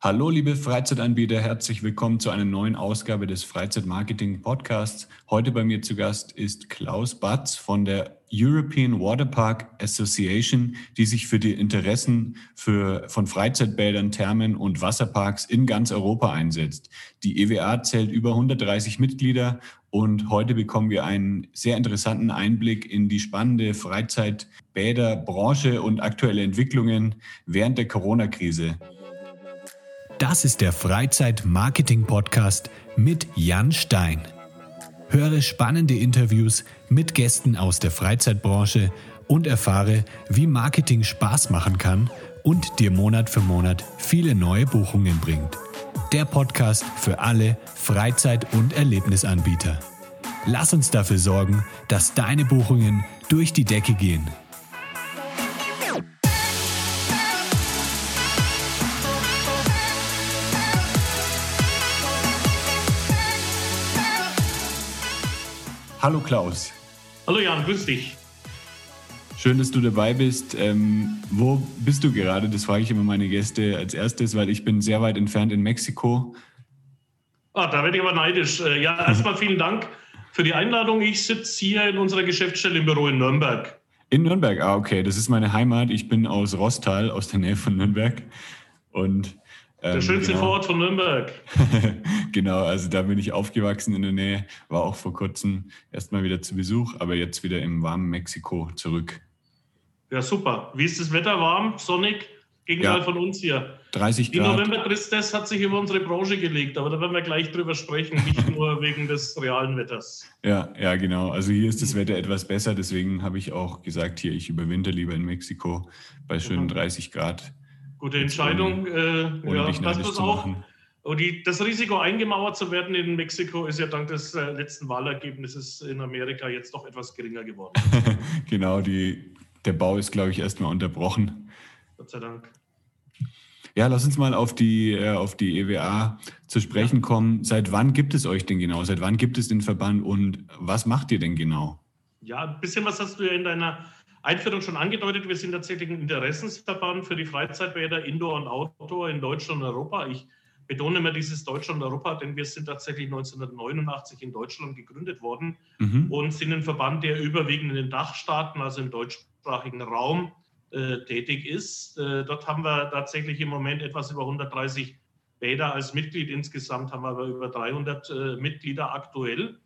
Hallo, liebe Freizeitanbieter, herzlich willkommen zu einer neuen Ausgabe des Freizeitmarketing Podcasts. Heute bei mir zu Gast ist Klaus Batz von der European Waterpark Association, die sich für die Interessen für, von Freizeitbädern, Thermen und Wasserparks in ganz Europa einsetzt. Die EWA zählt über 130 Mitglieder und heute bekommen wir einen sehr interessanten Einblick in die spannende Freizeitbäderbranche und aktuelle Entwicklungen während der Corona-Krise. Das ist der Freizeit-Marketing-Podcast mit Jan Stein. Höre spannende Interviews mit Gästen aus der Freizeitbranche und erfahre, wie Marketing Spaß machen kann und dir Monat für Monat viele neue Buchungen bringt. Der Podcast für alle Freizeit- und Erlebnisanbieter. Lass uns dafür sorgen, dass deine Buchungen durch die Decke gehen. Hallo Klaus. Hallo Jan, grüß dich. Schön, dass du dabei bist. Ähm, wo bist du gerade? Das frage ich immer meine Gäste als erstes, weil ich bin sehr weit entfernt in Mexiko. Ah, da werde ich aber neidisch. Äh, ja, erstmal vielen Dank für die Einladung. Ich sitze hier in unserer Geschäftsstelle im Büro in Nürnberg. In Nürnberg, ah, okay. Das ist meine Heimat. Ich bin aus Rostal, aus der Nähe von Nürnberg. Und der ähm, schönste genau. Vorort von Nürnberg. genau, also da bin ich aufgewachsen in der Nähe, war auch vor kurzem erstmal wieder zu Besuch, aber jetzt wieder im warmen Mexiko zurück. Ja, super. Wie ist das Wetter? Warm, sonnig? Gegenteil ja, von uns hier. 30 Grad. Die November-Tristesse hat sich über unsere Branche gelegt, aber da werden wir gleich drüber sprechen, nicht nur wegen des realen Wetters. Ja, ja, genau. Also hier ist das Wetter etwas besser, deswegen habe ich auch gesagt, hier, ich überwinter lieber in Mexiko bei schönen 30 Grad. Gute Entscheidung. Ohne, äh, ja, das muss auch. Und die, das Risiko, eingemauert zu werden in Mexiko, ist ja dank des äh, letzten Wahlergebnisses in Amerika jetzt doch etwas geringer geworden. genau, die, der Bau ist, glaube ich, erstmal unterbrochen. Gott sei Dank. Ja, lass uns mal auf die, äh, auf die EWA zu sprechen kommen. Seit wann gibt es euch denn genau? Seit wann gibt es den Verband und was macht ihr denn genau? Ja, ein bisschen was hast du ja in deiner Einführung schon angedeutet, wir sind tatsächlich ein Interessensverband für die Freizeitbäder Indoor und Outdoor in Deutschland und Europa. Ich betone immer dieses Deutschland und Europa, denn wir sind tatsächlich 1989 in Deutschland gegründet worden mhm. und sind ein Verband, der überwiegend in den Dachstaaten, also im deutschsprachigen Raum, äh, tätig ist. Äh, dort haben wir tatsächlich im Moment etwas über 130 Bäder als Mitglied. Insgesamt haben wir aber über 300 äh, Mitglieder aktuell.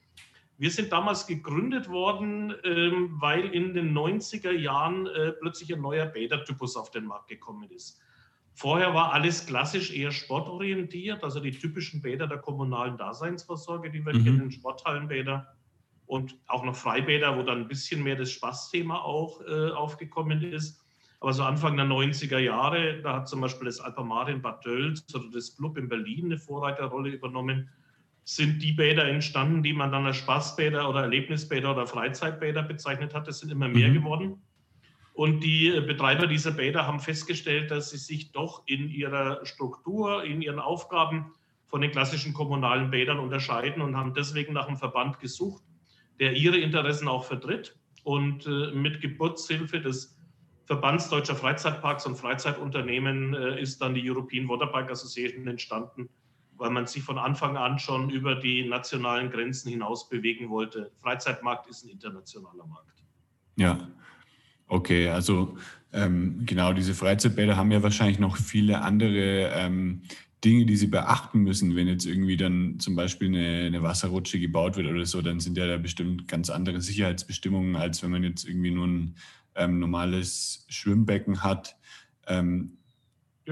Wir sind damals gegründet worden, ähm, weil in den 90er Jahren äh, plötzlich ein neuer Bädertypus auf den Markt gekommen ist. Vorher war alles klassisch eher sportorientiert, also die typischen Bäder der kommunalen Daseinsvorsorge, die wir mhm. kennen, Sporthallenbäder und auch noch Freibäder, wo dann ein bisschen mehr das Spaßthema auch äh, aufgekommen ist. Aber so Anfang der 90er Jahre, da hat zum Beispiel das Alpamare in Bad Tölz oder das Club in Berlin eine Vorreiterrolle übernommen sind die Bäder entstanden, die man dann als Spaßbäder oder Erlebnisbäder oder Freizeitbäder bezeichnet hat. Es sind immer mehr mhm. geworden. Und die Betreiber dieser Bäder haben festgestellt, dass sie sich doch in ihrer Struktur, in ihren Aufgaben von den klassischen kommunalen Bädern unterscheiden und haben deswegen nach einem Verband gesucht, der ihre Interessen auch vertritt. Und äh, mit Geburtshilfe des Verbands Deutscher Freizeitparks und Freizeitunternehmen äh, ist dann die European Waterpark Association entstanden, weil man sich von Anfang an schon über die nationalen Grenzen hinaus bewegen wollte. Freizeitmarkt ist ein internationaler Markt. Ja, okay, also ähm, genau, diese Freizeitbäder haben ja wahrscheinlich noch viele andere ähm, Dinge, die sie beachten müssen, wenn jetzt irgendwie dann zum Beispiel eine, eine, Wasserrutsche gebaut wird oder so, dann sind ja da bestimmt ganz andere Sicherheitsbestimmungen, als wenn man jetzt irgendwie nur ein ähm, normales Schwimmbecken hat. Ähm,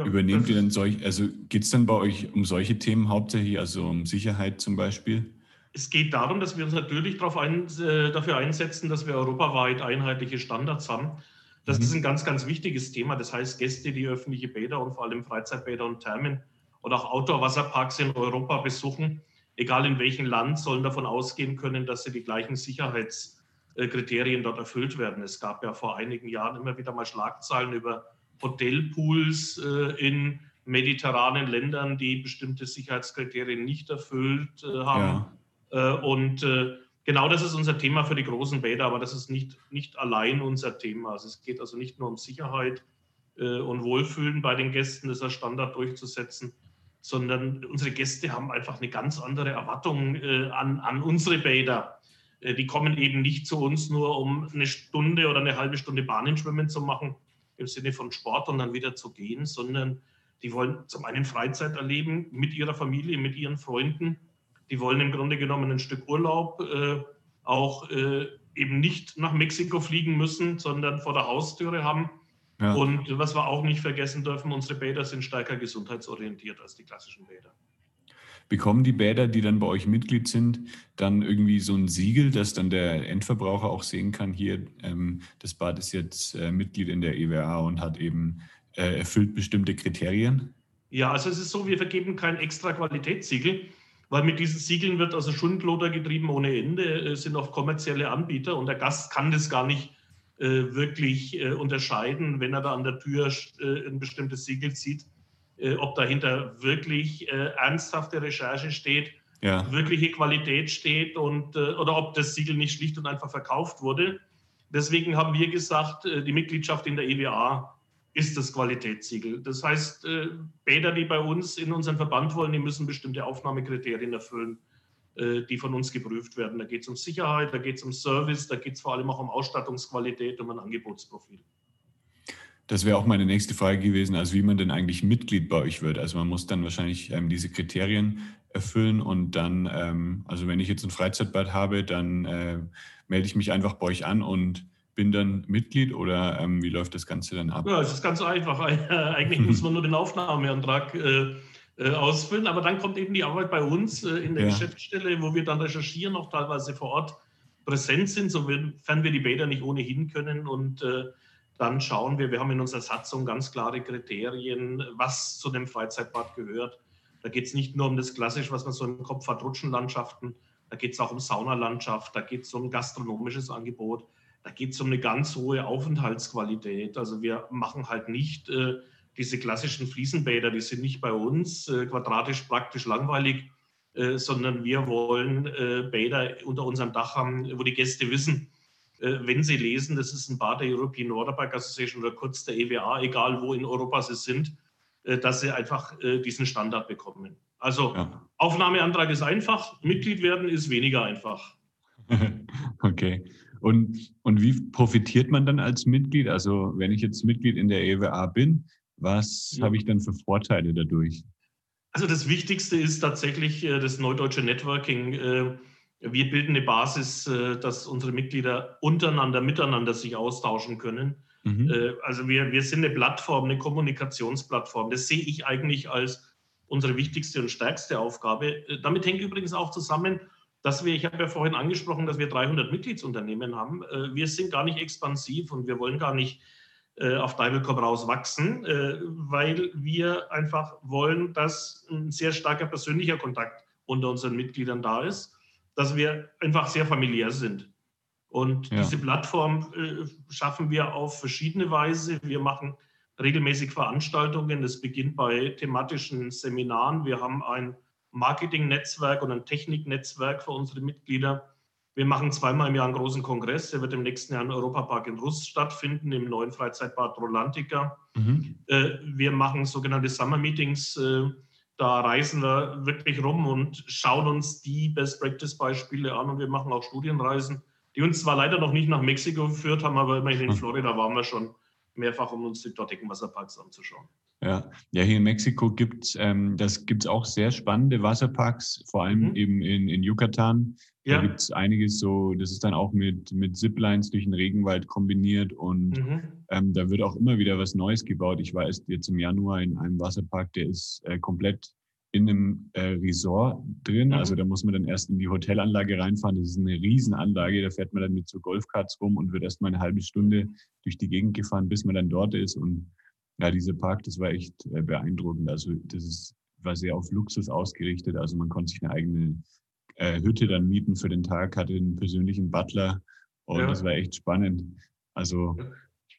ja, Übernehmt ihr denn solch, also geht es dann bei euch um solche Themen hauptsächlich, also um Sicherheit zum Beispiel? Es geht darum, dass wir uns natürlich ein, äh, dafür einsetzen, dass wir europaweit einheitliche Standards haben. Das mhm. ist ein ganz, ganz wichtiges Thema. Das heißt, Gäste, die öffentliche Bäder und vor allem Freizeitbäder und Thermen oder auch Outdoor-Wasserparks in Europa besuchen, egal in welchem Land, sollen davon ausgehen können, dass sie die gleichen Sicherheitskriterien dort erfüllt werden. Es gab ja vor einigen Jahren immer wieder mal Schlagzeilen über Hotelpools äh, in mediterranen Ländern, die bestimmte Sicherheitskriterien nicht erfüllt äh, haben. Ja. Äh, und genau das ist unser Thema für die großen Bäder, aber das ist nicht, nicht allein unser Thema. Also es geht also nicht nur um Sicherheit und Wohlfühlen bei den Gästen, dieser Standard durchzusetzen, sondern unsere Gäste haben einfach eine ganz andere Erwartung an, an unsere Bäder. Die kommen eben nicht zu uns nur, um eine Stunde oder eine halbe Stunde Bahnenschwimmen zu machen, im Sinne von Sport und dann wieder zu gehen, sondern die wollen zum einen Freizeit erleben mit ihrer Familie, mit ihren Freunden. Die wollen im Grunde genommen ein Stück Urlaub, äh, auch äh, eben nicht nach Mexiko fliegen müssen, sondern vor der Haustüre haben. Ja. Und was wir auch nicht vergessen dürfen, unsere Bäder sind stärker gesundheitsorientiert als die klassischen Bäder. Bekommen die Bäder, die dann bei euch Mitglied sind, dann irgendwie so ein Siegel, dass dann der Endverbraucher auch sehen kann, hier, ähm, das Bad ist jetzt äh, Mitglied in der EWA und hat eben äh, erfüllt bestimmte Kriterien? Ja, also es ist so, wir vergeben kein extra Qualitätssiegel, weil mit diesen Siegeln wird also Schundloder getrieben ohne Ende, es sind auch kommerzielle Anbieter und der Gast kann das gar nicht äh, wirklich äh, unterscheiden, wenn er da an der Tür äh, ein bestimmtes Siegel sieht, äh, ob dahinter wirklich äh, ernsthafte Recherche steht, ja. wirkliche Qualität steht und, äh, oder ob das Siegel nicht schlicht und einfach verkauft wurde. Deswegen haben wir gesagt, die Mitgliedschaft in der EWA ist das Qualitätssiegel. Das heißt, äh, Bäder, die bei uns in unseren Verband wollen, die müssen bestimmte Aufnahmekriterien erfüllen, äh, die von uns geprüft werden. Da geht es um Sicherheit, da geht es um Service, da geht es vor allem auch um Ausstattungsqualität, um ein Angebotsprofil. Das wäre auch meine nächste Frage gewesen, also wie man denn eigentlich Mitglied bei euch wird. Also man muss dann wahrscheinlich ähm, diese Kriterien erfüllen und dann, ähm, also wenn ich jetzt ein Freizeitbad habe, dann äh, melde ich mich einfach bei euch an und bin dann Mitglied oder ähm, wie läuft das Ganze dann ab? Ja, es ist ganz einfach. Eigentlich muss man nur den Aufnahmeantrag äh, äh, ausfüllen, aber dann kommt eben die Arbeit bei uns äh, in der ja. Geschäftsstelle, wo wir dann recherchieren, auch teilweise vor Ort präsent sind, sofern wir die Bäder nicht ohnehin können und äh, dann schauen wir, wir haben in unserer Satzung ganz klare Kriterien, was zu dem Freizeitbad gehört. Da geht es nicht nur um das Klassische, was man so im Kopf hat, Rutschenlandschaften, da geht es auch um Saunalandschaft, da geht es um gastronomisches Angebot, da geht es um eine ganz hohe Aufenthaltsqualität. Also wir machen halt nicht äh, diese klassischen Fliesenbäder, die sind nicht bei uns äh, quadratisch praktisch langweilig, äh, sondern wir wollen äh, Bäder unter unserem Dach haben, wo die Gäste wissen, wenn sie lesen, das ist ein Bad der European Waterpark Association oder kurz der EWA, egal wo in Europa sie sind, äh, dass sie einfach diesen Standard bekommen. Also ja. Aufnahmeantrag ist einfach, Mitglied werden ist weniger einfach. okay. Und, und wie profitiert man dann als Mitglied? Also wenn ich jetzt Mitglied in der EWA bin, was ja. habe ich dann für Vorteile dadurch? Also das Wichtigste ist tatsächlich äh, das neudeutsche Networking. Äh, wir bilden eine Basis, äh, dass unsere Mitglieder untereinander, miteinander sich austauschen können. Mhm. Also wir, wir sind eine Plattform, eine Kommunikationsplattform. Das sehe ich eigentlich als unsere wichtigste und stärkste Aufgabe. Damit hängt übrigens auch zusammen, dass wir, ich habe ja vorhin angesprochen, dass wir 300 Mitgliedsunternehmen haben. Äh, wir sind gar nicht expansiv und wir wollen gar nicht äh, auf Deibelkopf raus wachsen, äh, weil wir einfach wollen, dass ein sehr starker persönlicher Kontakt unter unseren Mitgliedern da ist, dass wir einfach sehr familiär sind. Und ja. diese Plattform schaffen wir auf verschiedene Weise. Wir machen regelmäßig Veranstaltungen. Das beginnt bei thematischen Seminaren. Wir haben ein Marketingnetzwerk und ein Techniknetzwerk für unsere Mitglieder. Wir machen zweimal im Jahr einen großen Kongress. Der wird im nächsten Jahr im Europapark in Russ stattfinden, im neuen Freizeitbad Rolantica. Mhm. Äh, wir machen sogenannte Summer Meetings. Äh, da reisen wir wirklich rum und schauen uns die Best-Practice-Beispiele an. Und wir machen auch Studienreisen, die uns zwar leider noch nicht nach Mexiko geführt haben, aber immerhin in mhm. Florida waren wir schon mehrfach, um uns die dortigen Wasserparks anzuschauen. Ja, ja hier in Mexiko gibt es ähm, auch sehr spannende Wasserparks, vor allem mhm. eben in, in Yucatan. Ja. Da gibt es einiges so, das ist dann auch mit, mit Ziplines durch den Regenwald kombiniert und mhm. ähm, da wird auch immer wieder was Neues gebaut. Ich war erst jetzt im Januar in einem Wasserpark, der ist äh, komplett in einem äh, Resort drin. Mhm. Also da muss man dann erst in die Hotelanlage reinfahren. Das ist eine Riesenanlage. Da fährt man dann mit so Golfkarts rum und wird erst mal eine halbe Stunde durch die Gegend gefahren, bis man dann dort ist. Und ja, dieser Park, das war echt äh, beeindruckend. Also das ist, war sehr auf Luxus ausgerichtet. Also man konnte sich eine eigene äh, Hütte dann mieten für den Tag, hatte einen persönlichen Butler und ja. das war echt spannend. Also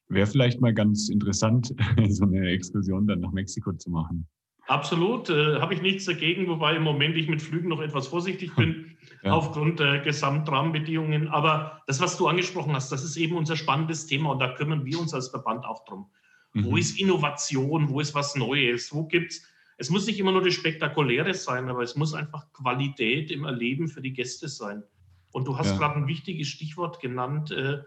wäre vielleicht mal ganz interessant, so eine Exkursion dann nach Mexiko zu machen. Absolut, äh, habe ich nichts dagegen, wobei im Moment ich mit Flügen noch etwas vorsichtig bin ja. aufgrund der Gesamtrahmenbedingungen. Aber das, was du angesprochen hast, das ist eben unser spannendes Thema und da kümmern wir uns als Verband auch drum. Mhm. Wo ist Innovation? Wo ist was Neues? Wo gibt es es muss nicht immer nur das Spektakuläre sein, aber es muss einfach Qualität im Erleben für die Gäste sein. Und du hast ja. gerade ein wichtiges Stichwort genannt, äh,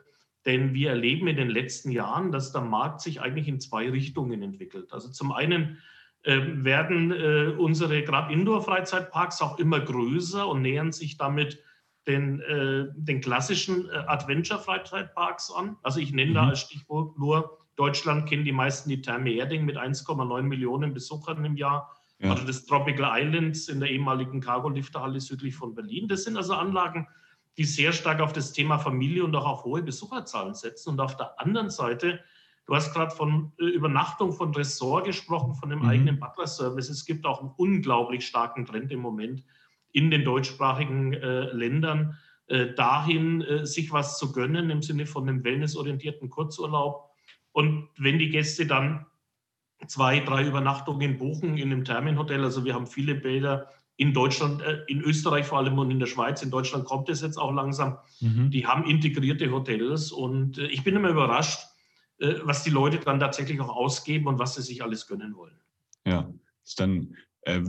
denn wir erleben in den letzten Jahren, dass der Markt sich eigentlich in zwei Richtungen entwickelt. Also zum einen äh, werden äh, unsere gerade Indoor-Freizeitparks auch immer größer und nähern sich damit den, äh, den klassischen äh, Adventure-Freizeitparks an. Also ich nenne mhm. da als Stichwort nur Deutschland kennen die meisten die Therme Erding mit 1,9 Millionen Besuchern im Jahr. Ja. Oder das Tropical Islands in der ehemaligen Cargo-Lifterhalle südlich von Berlin. Das sind also Anlagen, die sehr stark auf das Thema Familie und auch auf hohe Besucherzahlen setzen. Und auf der anderen Seite, du hast gerade von äh, Übernachtung von Ressort gesprochen, von dem mhm. eigenen Butler-Service. Es gibt auch einen unglaublich starken Trend im Moment in den deutschsprachigen äh, Ländern, äh, dahin äh, sich was zu gönnen im Sinne von einem wellnessorientierten Kurzurlaub und wenn die Gäste dann zwei, drei Übernachtungen buchen in einem Thermenhotel, also wir haben viele Bäder in Deutschland, äh, in Österreich vor allem und in der Schweiz, in Deutschland kommt es jetzt auch langsam, mhm. die haben integrierte Hotels und äh, ich bin immer überrascht, äh, was die Leute dann tatsächlich auch ausgeben und was sie sich alles gönnen wollen. Ja, ist dann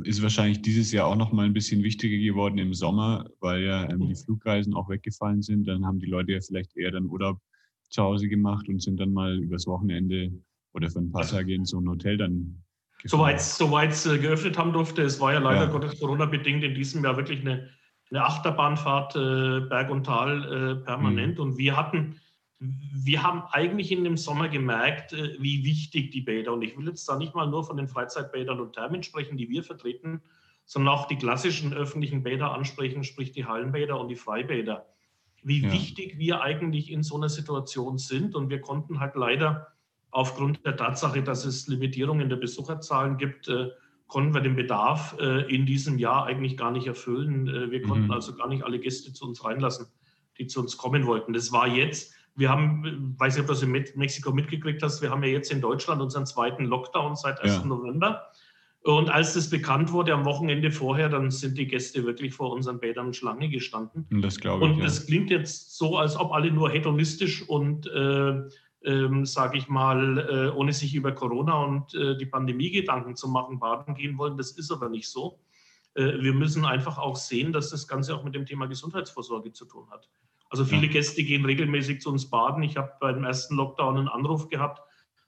ist wahrscheinlich dieses Jahr auch noch mal ein bisschen wichtiger geworden im Sommer, weil ja ähm, die mhm. Flugreisen auch weggefallen sind. Dann haben die Leute ja vielleicht eher dann Urlaub zu Hause gemacht und sind dann mal übers Wochenende oder für ein paar Tage in so ein Hotel dann Soweit es äh, geöffnet haben durfte. Es war ja leider ja. Gottes Corona-bedingt in diesem Jahr wirklich eine, eine Achterbahnfahrt äh, Berg und Tal äh, permanent. Mhm. Und wir hatten, wir haben eigentlich in dem Sommer gemerkt, äh, wie wichtig die Bäder, und ich will jetzt da nicht mal nur von den Freizeitbädern und Thermen sprechen, die wir vertreten, sondern auch die klassischen öffentlichen Bäder ansprechen, sprich die Hallenbäder und die Freibäder wie ja. wichtig wir eigentlich in so einer Situation sind. Und wir konnten halt leider aufgrund der Tatsache, dass es Limitierungen der Besucherzahlen gibt, äh, konnten wir den Bedarf äh, in diesem Jahr eigentlich gar nicht erfüllen. Äh, wir konnten mhm. also gar nicht alle Gäste zu uns reinlassen, die zu uns kommen wollten. Das war jetzt, wir haben, weiß nicht, ob du das in Mexiko mitgekriegt hast, wir haben ja jetzt in Deutschland unseren zweiten Lockdown seit 1. Ja. November. Und als das bekannt wurde am Wochenende vorher, dann sind die Gäste wirklich vor unseren Bädern Schlange gestanden. Das glaube ich. Und ja. das klingt jetzt so, als ob alle nur hedonistisch und, äh, äh, sage ich mal, äh, ohne sich über Corona und äh, die Pandemie Gedanken zu machen, baden gehen wollen. Das ist aber nicht so. Äh, wir müssen einfach auch sehen, dass das Ganze auch mit dem Thema Gesundheitsvorsorge zu tun hat. Also viele ja. Gäste gehen regelmäßig zu uns baden. Ich habe beim ersten Lockdown einen Anruf gehabt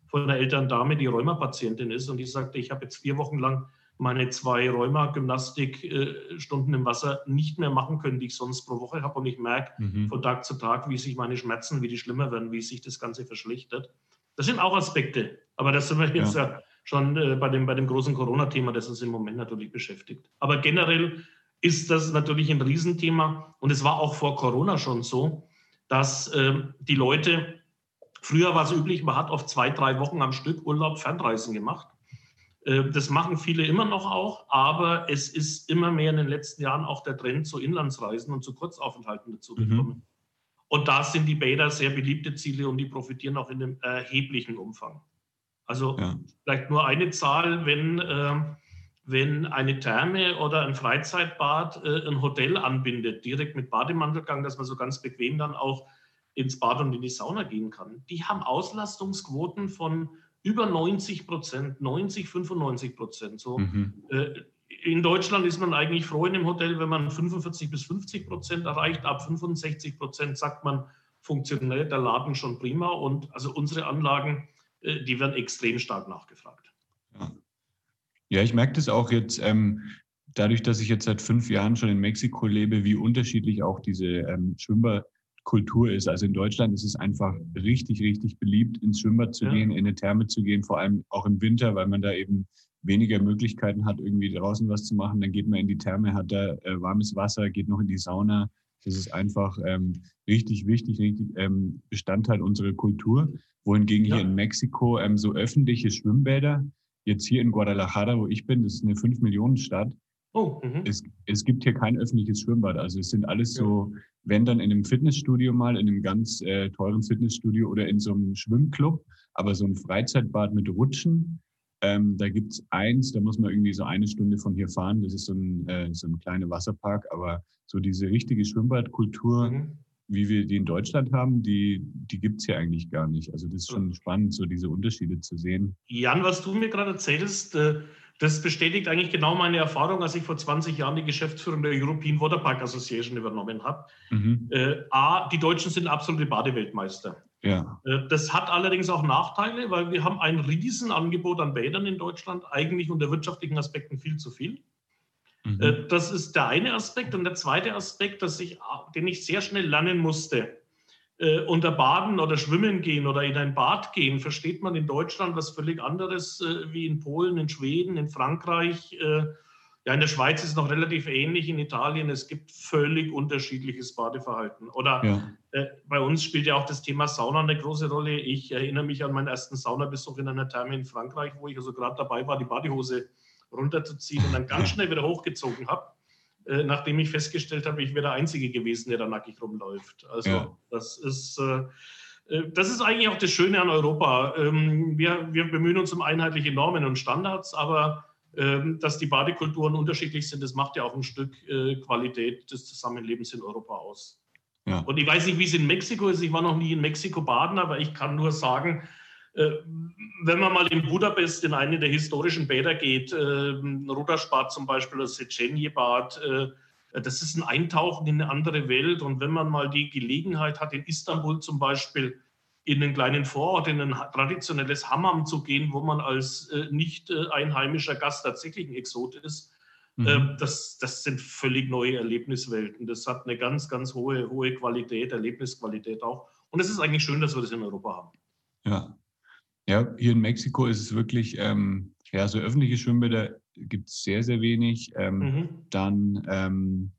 von einer älteren Dame, die Rheumapatientin ist und die sagte, ich habe jetzt vier Wochen lang meine zwei Rheuma-Gymnastikstunden im Wasser nicht mehr machen können, die ich sonst pro Woche habe. Und ich merke mhm. von Tag zu Tag, wie sich meine Schmerzen, wie die schlimmer werden, wie sich das Ganze verschlechtert. Das sind auch Aspekte. Aber das sind wir jetzt ja, ja schon äh, bei, dem, bei dem großen Corona-Thema, das uns im Moment natürlich beschäftigt. Aber generell ist das natürlich ein Riesenthema. Und es war auch vor Corona schon so, dass äh, die Leute Früher war es üblich, man hat oft zwei, drei Wochen am Stück Urlaub, Fernreisen gemacht. Äh, das machen viele immer noch auch, aber es ist immer mehr in den letzten Jahren auch der Trend zu Inlandsreisen und zu Kurzaufenthalten dazugekommen. Mhm. Und da sind die Bäder sehr beliebte Ziele und die profitieren auch in einem erheblichen Umfang. Also ja. vielleicht nur eine Zahl, wenn, äh, wenn eine Therme oder ein Freizeitbad äh, ein Hotel anbindet, direkt mit Bademantelgang, dass man so ganz bequem dann auch ins Bad und in die Sauna gehen kann, die haben Auslastungsquoten von über 90 Prozent, 90, 95 Prozent. So, mhm. äh, in Deutschland ist man eigentlich froh in dem Hotel, wenn man 45 bis 50 Prozent erreicht. Ab 65 Prozent sagt man, funktioniert der Laden schon prima. Und also unsere Anlagen, äh, die werden extrem stark nachgefragt. Ja, ja ich merke das auch jetzt. Ähm, dadurch, dass ich jetzt seit fünf Jahren schon in Mexiko lebe, wie unterschiedlich auch diese ähm, Schwimmbad Kultur ist. Also in Deutschland ist es einfach richtig, richtig beliebt, ins Schwimmbad zu ja. gehen, in eine Therme zu gehen, vor allem auch im Winter, weil man da eben weniger Möglichkeiten hat, irgendwie draußen was zu machen. Dann geht man in die Therme, hat da äh, warmes Wasser, geht noch in die Sauna. Das ist einfach ähm, richtig wichtig, richtig ähm, Bestandteil unserer Kultur. Wohingegen ja. hier in Mexiko ähm, so öffentliche Schwimmbäder, jetzt hier in Guadalajara, wo ich bin, das ist eine 5-Millionen-Stadt, Oh, mhm. es, es gibt hier kein öffentliches Schwimmbad. Also es sind alles ja. so, wenn dann in einem Fitnessstudio mal, in einem ganz äh, teuren Fitnessstudio oder in so einem Schwimmclub, aber so ein Freizeitbad mit Rutschen, ähm, da gibt's eins, da muss man irgendwie so eine Stunde von hier fahren. Das ist so ein, äh, so ein kleiner Wasserpark, aber so diese richtige Schwimmbadkultur, mhm. wie wir die in Deutschland haben, die, die gibt's hier eigentlich gar nicht. Also das ist schon spannend, so diese Unterschiede zu sehen. Jan, was du mir gerade erzählst, äh das bestätigt eigentlich genau meine Erfahrung, als ich vor 20 Jahren die Geschäftsführung der European Waterpark Association übernommen habe. Mhm. Äh, A, die Deutschen sind absolute Badeweltmeister. Ja. Äh, das hat allerdings auch Nachteile, weil wir haben ein Riesenangebot an Bädern in Deutschland, eigentlich unter wirtschaftlichen Aspekten viel zu viel. Mhm. Äh, das ist der eine Aspekt. Und der zweite Aspekt, dass ich, den ich sehr schnell lernen musste, äh, unter Baden oder Schwimmen gehen oder in ein Bad gehen, versteht man in Deutschland was völlig anderes äh, wie in Polen, in Schweden, in Frankreich. Äh, ja, in der Schweiz ist es noch relativ ähnlich, in Italien. Es gibt völlig unterschiedliches Badeverhalten. Oder ja. äh, bei uns spielt ja auch das Thema Sauna eine große Rolle. Ich erinnere mich an meinen ersten Saunabesuch in einer Therme in Frankreich, wo ich also gerade dabei war, die Badehose runterzuziehen und dann ganz schnell wieder hochgezogen habe. Äh, nachdem ich festgestellt habe, ich wäre der Einzige gewesen, der da nackig rumläuft. Also ja. das ist... Äh, äh, das ist eigentlich auch das Schöne an Europa. Ähm, wir, wir bemühen uns um einheitliche Normen und Standards, aber ähm, dass die Badekulturen unterschiedlich sind, das macht ja auch ein Stück Qualität des Zusammenlebens in Europa aus. Ja. Und ich weiß nicht, wie es in Mexiko ist. Ich war noch nie in Mexiko baden, aber ich kann nur sagen, wenn man mal in Budapest in eine der historischen Bäder geht, äh, Rudersbad zum Beispiel, das Sechenje-Bad, äh, das ist ein Eintauchen in eine andere Welt. Und wenn man mal die Gelegenheit hat, in Istanbul zum Beispiel in einen kleinen Vorort, in ein traditionelles Hammam zu gehen, wo man als äh, nicht äh, einheimischer Gast tatsächlich ein Exot ist, mhm. äh, das, das sind völlig neue Erlebniswelten. Das hat eine ganz, ganz hohe, hohe Qualität, Erlebnisqualität auch. Und es ist eigentlich schön, dass wir das in Europa haben. Ja, ja, hier in Mexiko ist es wirklich, ähm, ja, so öffentliche Schwimmbäder gibt es sehr, sehr wenig. Ähm, mhm. Dann, ähm,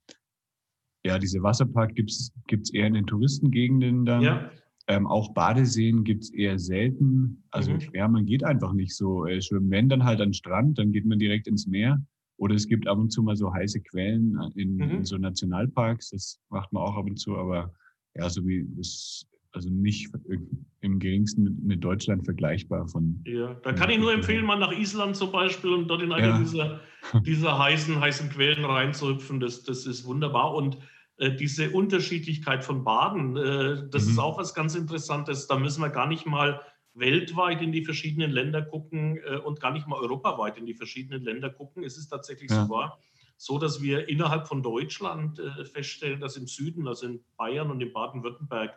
ja, diese Wasserpark gibt es eher in den Touristengegenden dann. Ja. Ähm, auch Badeseen gibt es eher selten. Also mhm. ja, man geht einfach nicht so äh, schwimmen. Wenn dann halt an den Strand, dann geht man direkt ins Meer. Oder es gibt ab und zu mal so heiße Quellen in, mhm. in so Nationalparks. Das macht man auch ab und zu. Aber ja, so wie das also nicht im geringsten mit Deutschland vergleichbar von. Ja, da kann ich nur empfehlen, mal nach Island zum Beispiel und dort in eine ja. dieser, dieser heißen, heißen Quellen reinzuhüpfen. Das, das ist wunderbar. Und äh, diese Unterschiedlichkeit von Baden, äh, das mhm. ist auch was ganz Interessantes. Da müssen wir gar nicht mal weltweit in die verschiedenen Länder gucken äh, und gar nicht mal europaweit in die verschiedenen Länder gucken. Es ist tatsächlich ja. sogar so, dass wir innerhalb von Deutschland äh, feststellen, dass im Süden, also in Bayern und in Baden-Württemberg,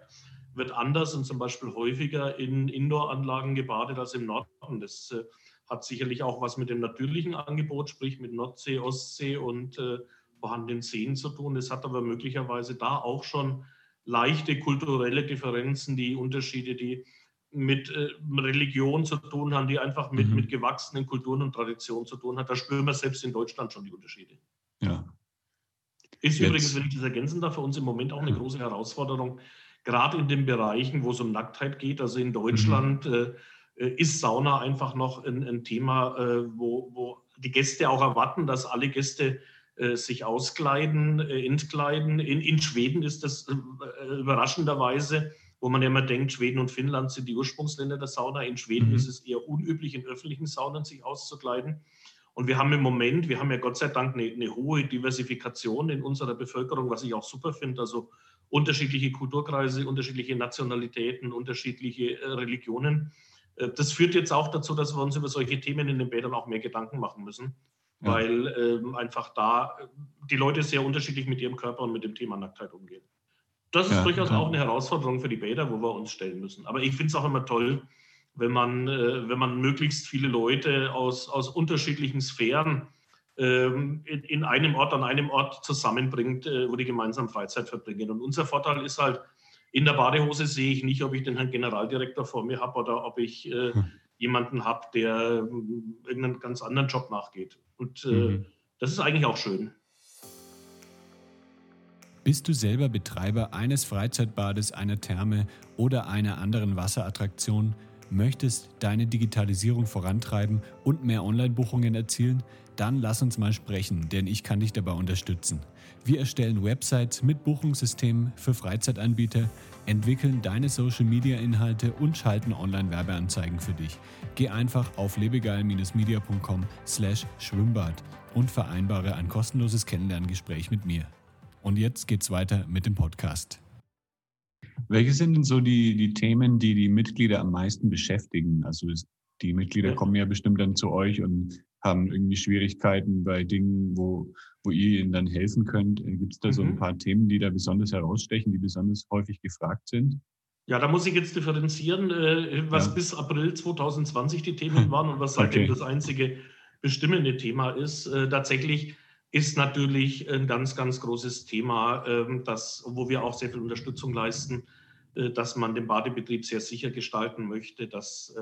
wird anders und zum Beispiel häufiger in Indoor-Anlagen gebadet als im Norden. Das äh, hat sicherlich auch was mit dem natürlichen Angebot, sprich mit Nordsee, Ostsee und äh, vorhandenen Seen zu tun. Das hat aber möglicherweise da auch schon leichte kulturelle Differenzen, die Unterschiede, die mit äh, Religion zu tun haben, die einfach mit, mhm. mit gewachsenen Kulturen und Traditionen zu tun haben. Da spüren wir selbst in Deutschland schon die Unterschiede. Ja. Ist Jetzt. übrigens, wenn ich das ergänzen darf, für uns im Moment auch eine große Herausforderung, gerade in den Bereichen, wo es um Nacktheit geht. Also in Deutschland mhm. äh, ist Sauna einfach noch ein, ein Thema, äh, wo, wo, die Gäste auch erwarten, dass alle Gäste äh, sich auskleiden, äh, entkleiden. In, in, Schweden ist das äh, überraschenderweise, wo man ja immer denkt, Schweden und Finnland sind die Ursprungsländer der Sauna. In Schweden mhm. ist es eher unüblich, in öffentlichen Saunen sich auszukleiden. Und wir haben im Moment, wir haben ja Gott sei Dank eine, eine hohe Diversifikation in unserer Bevölkerung, was ich auch super finde. Also unterschiedliche Kulturkreise, unterschiedliche Nationalitäten, unterschiedliche äh, Religionen. Äh, das führt jetzt auch dazu, dass wir uns über solche Themen in den Bädern auch mehr Gedanken machen müssen, ja. weil ähm, einfach da äh, die Leute sehr unterschiedlich mit ihrem Körper und mit dem Thema Nacktheit umgehen. Das ist ja, durchaus ja. auch eine Herausforderung für die Bäder, wo wir uns stellen müssen. Aber ich finde es auch immer toll, wenn man, wenn man möglichst viele Leute aus, aus unterschiedlichen Sphären in, einem Ort, an einem Ort zusammenbringt, äh, wo die gemeinsam Freizeit verbringen. Und unser Vorteil ist halt, in der Badehose sehe ich nicht, ob ich den Herrn Generaldirektor vor mir habe oder ob ich äh, hm. jemanden habe, der äh, irgendeinen ganz anderen Job nachgeht. Und äh, mhm. das ist eigentlich auch schön. Bist du selber Betreiber eines Freizeitbades, einer Therme oder einer anderen Wasserattraktion? Möchtest deine Digitalisierung vorantreiben und mehr Online-Buchungen erzielen? Dann lass uns mal sprechen, denn ich kann dich dabei unterstützen. Wir erstellen Websites mit Buchungssystemen für Freizeitanbieter, entwickeln deine Social-Media-Inhalte und schalten Online-Werbeanzeigen für dich. Geh einfach auf lebegeil-media.com slash Schwimmbad und vereinbare ein kostenloses Kennenlerngespräch mit mir. Und jetzt geht's weiter mit dem Podcast. Welche sind denn so die, die Themen, die die Mitglieder am meisten beschäftigen? Also die Mitglieder kommen ja bestimmt dann zu euch und haben irgendwie Schwierigkeiten bei Dingen, wo, wo ihr ihnen dann helfen könnt. Äh, Gibt es da mhm. so ein mhm. paar Themen, die da besonders herausstechen, die besonders häufig gefragt sind? Ja, da muss ich jetzt differenzieren, äh, was ja. bis April 2020 die Themen waren und was seitdem okay. das einzige bestimmende Thema ist. Äh, tatsächlich ist natürlich ein ganz, ganz großes Thema, ähm, das, wo wir auch sehr viel Unterstützung leisten, dass man den Badebetrieb sehr sicher gestalten möchte, dass,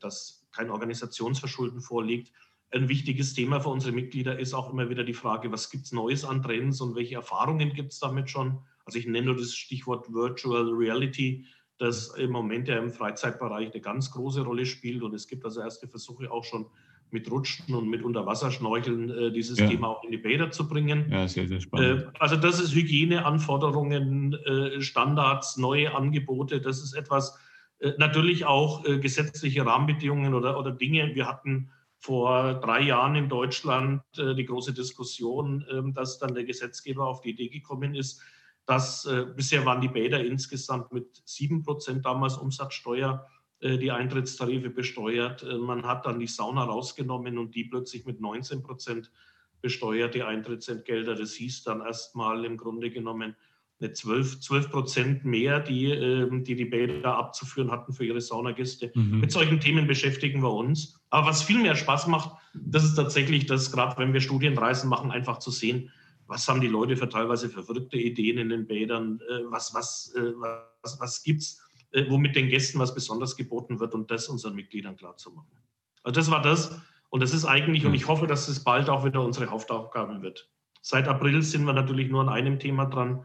dass kein Organisationsverschulden vorliegt. Ein wichtiges Thema für unsere Mitglieder ist auch immer wieder die Frage, was gibt es Neues an Trends und welche Erfahrungen gibt es damit schon? Also ich nenne nur das Stichwort Virtual Reality, das im Moment ja im Freizeitbereich eine ganz große Rolle spielt. Und es gibt also erste Versuche auch schon mit Rutschen und mit Unterwasserschnorcheln äh, dieses ja. Thema auch in die Bäder zu bringen. Ja, sehr, sehr spannend. Äh, also das ist Hygieneanforderungen, äh, Standards, neue Angebote. Das ist etwas, äh, natürlich auch äh, gesetzliche Rahmenbedingungen oder, oder Dinge. Wir hatten vor drei Jahren in Deutschland äh, die große Diskussion, ähm, dass dann der Gesetzgeber auf die Idee gekommen ist, dass bisher waren die Bäder insgesamt mit 7 Prozent damals Umsatzsteuer die Eintrittstarife besteuert. Äh, man hat dann die Sauna rausgenommen und die plötzlich mit 19 Prozent besteuert, die Eintrittsentgelder. Das hieß dann erstmal im Grunde genommen eine 12, 12 Prozent mehr, die, ähm, die die Bäder abzuführen hatten für ihre Saunagäste. Mhm. Mit solchen Themen beschäftigen wir uns. Aber was viel mehr Spaß macht, das ist tatsächlich das, gerade wenn wir Studienreisen machen, einfach zu sehen, was haben die Leute für teilweise verrückte Ideen in den Bädern, äh, was, was, äh, was, was gibt es, äh, womit den Gästen was besonders geboten wird und das unseren Mitgliedern klarzumachen. Also das war das und das ist eigentlich, und ich hoffe, dass es bald auch wieder unsere Hauptaufgabe wird. Seit April sind wir natürlich nur an einem Thema dran,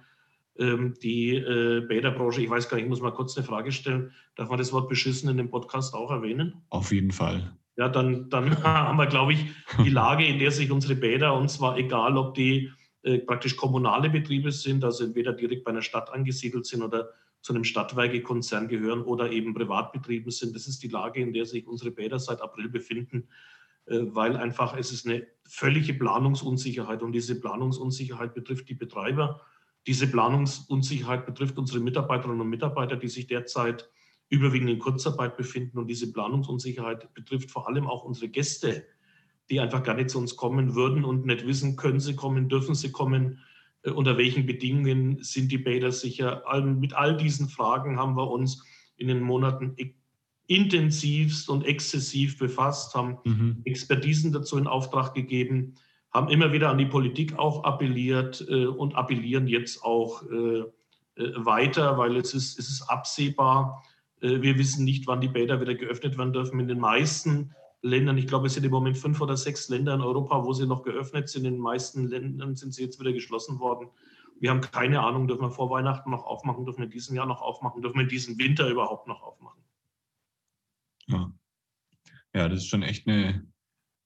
ähm, die Bäderbranche. Ich weiß gar nicht, ich muss mal kurz eine Frage stellen. Darf man das Wort beschissen in dem Podcast auch erwähnen? Auf jeden Fall. Ja, dann, dann haben wir, glaube ich, die Lage, in der sich unsere Bäder, und zwar egal, ob die äh, praktisch kommunale Betriebe sind, also entweder direkt bei einer Stadt angesiedelt sind oder zu einem Stadtwerkekonzern gehören oder eben Privatbetrieben sind. Das ist die Lage, in der sich unsere Bäder seit April befinden, äh, weil einfach es ist eine völlige Planungsunsicherheit und diese Planungsunsicherheit betrifft die Betreiber. Diese Planungsunsicherheit betrifft unsere Mitarbeiterinnen und Mitarbeiter, die sich derzeit überwiegend in Kurzarbeit befinden und diese Planungsunsicherheit betrifft vor allem auch unsere Gäste, die einfach gar nicht zu uns kommen würden und nicht wissen, können sie kommen, dürfen sie kommen, unter welchen Bedingungen sind die Bäder sicher. Mit all diesen Fragen haben wir uns in den Monaten e-, intensivst und exzessiv befasst, haben mhm. Expertisen dazu in Auftrag gegeben, haben immer wieder an die Politik auch appelliert äh, und appellieren jetzt auch äh, weiter, weil es ist, es ist absehbar. wir wissen nicht, wann die Bäder wieder geöffnet werden dürfen. In den meisten Ländern, ich glaube, es sind im Moment fünf oder sechs Länder in Europa, wo sie noch geöffnet sind. In den meisten Ländern sind sie jetzt wieder geschlossen worden. Wir haben keine Ahnung, dürfen wir vor Weihnachten noch aufmachen, dürfen wir in diesem Jahr noch aufmachen, dürfen wir in diesem Winter überhaupt noch aufmachen. Ja, ja das ist schon echt eine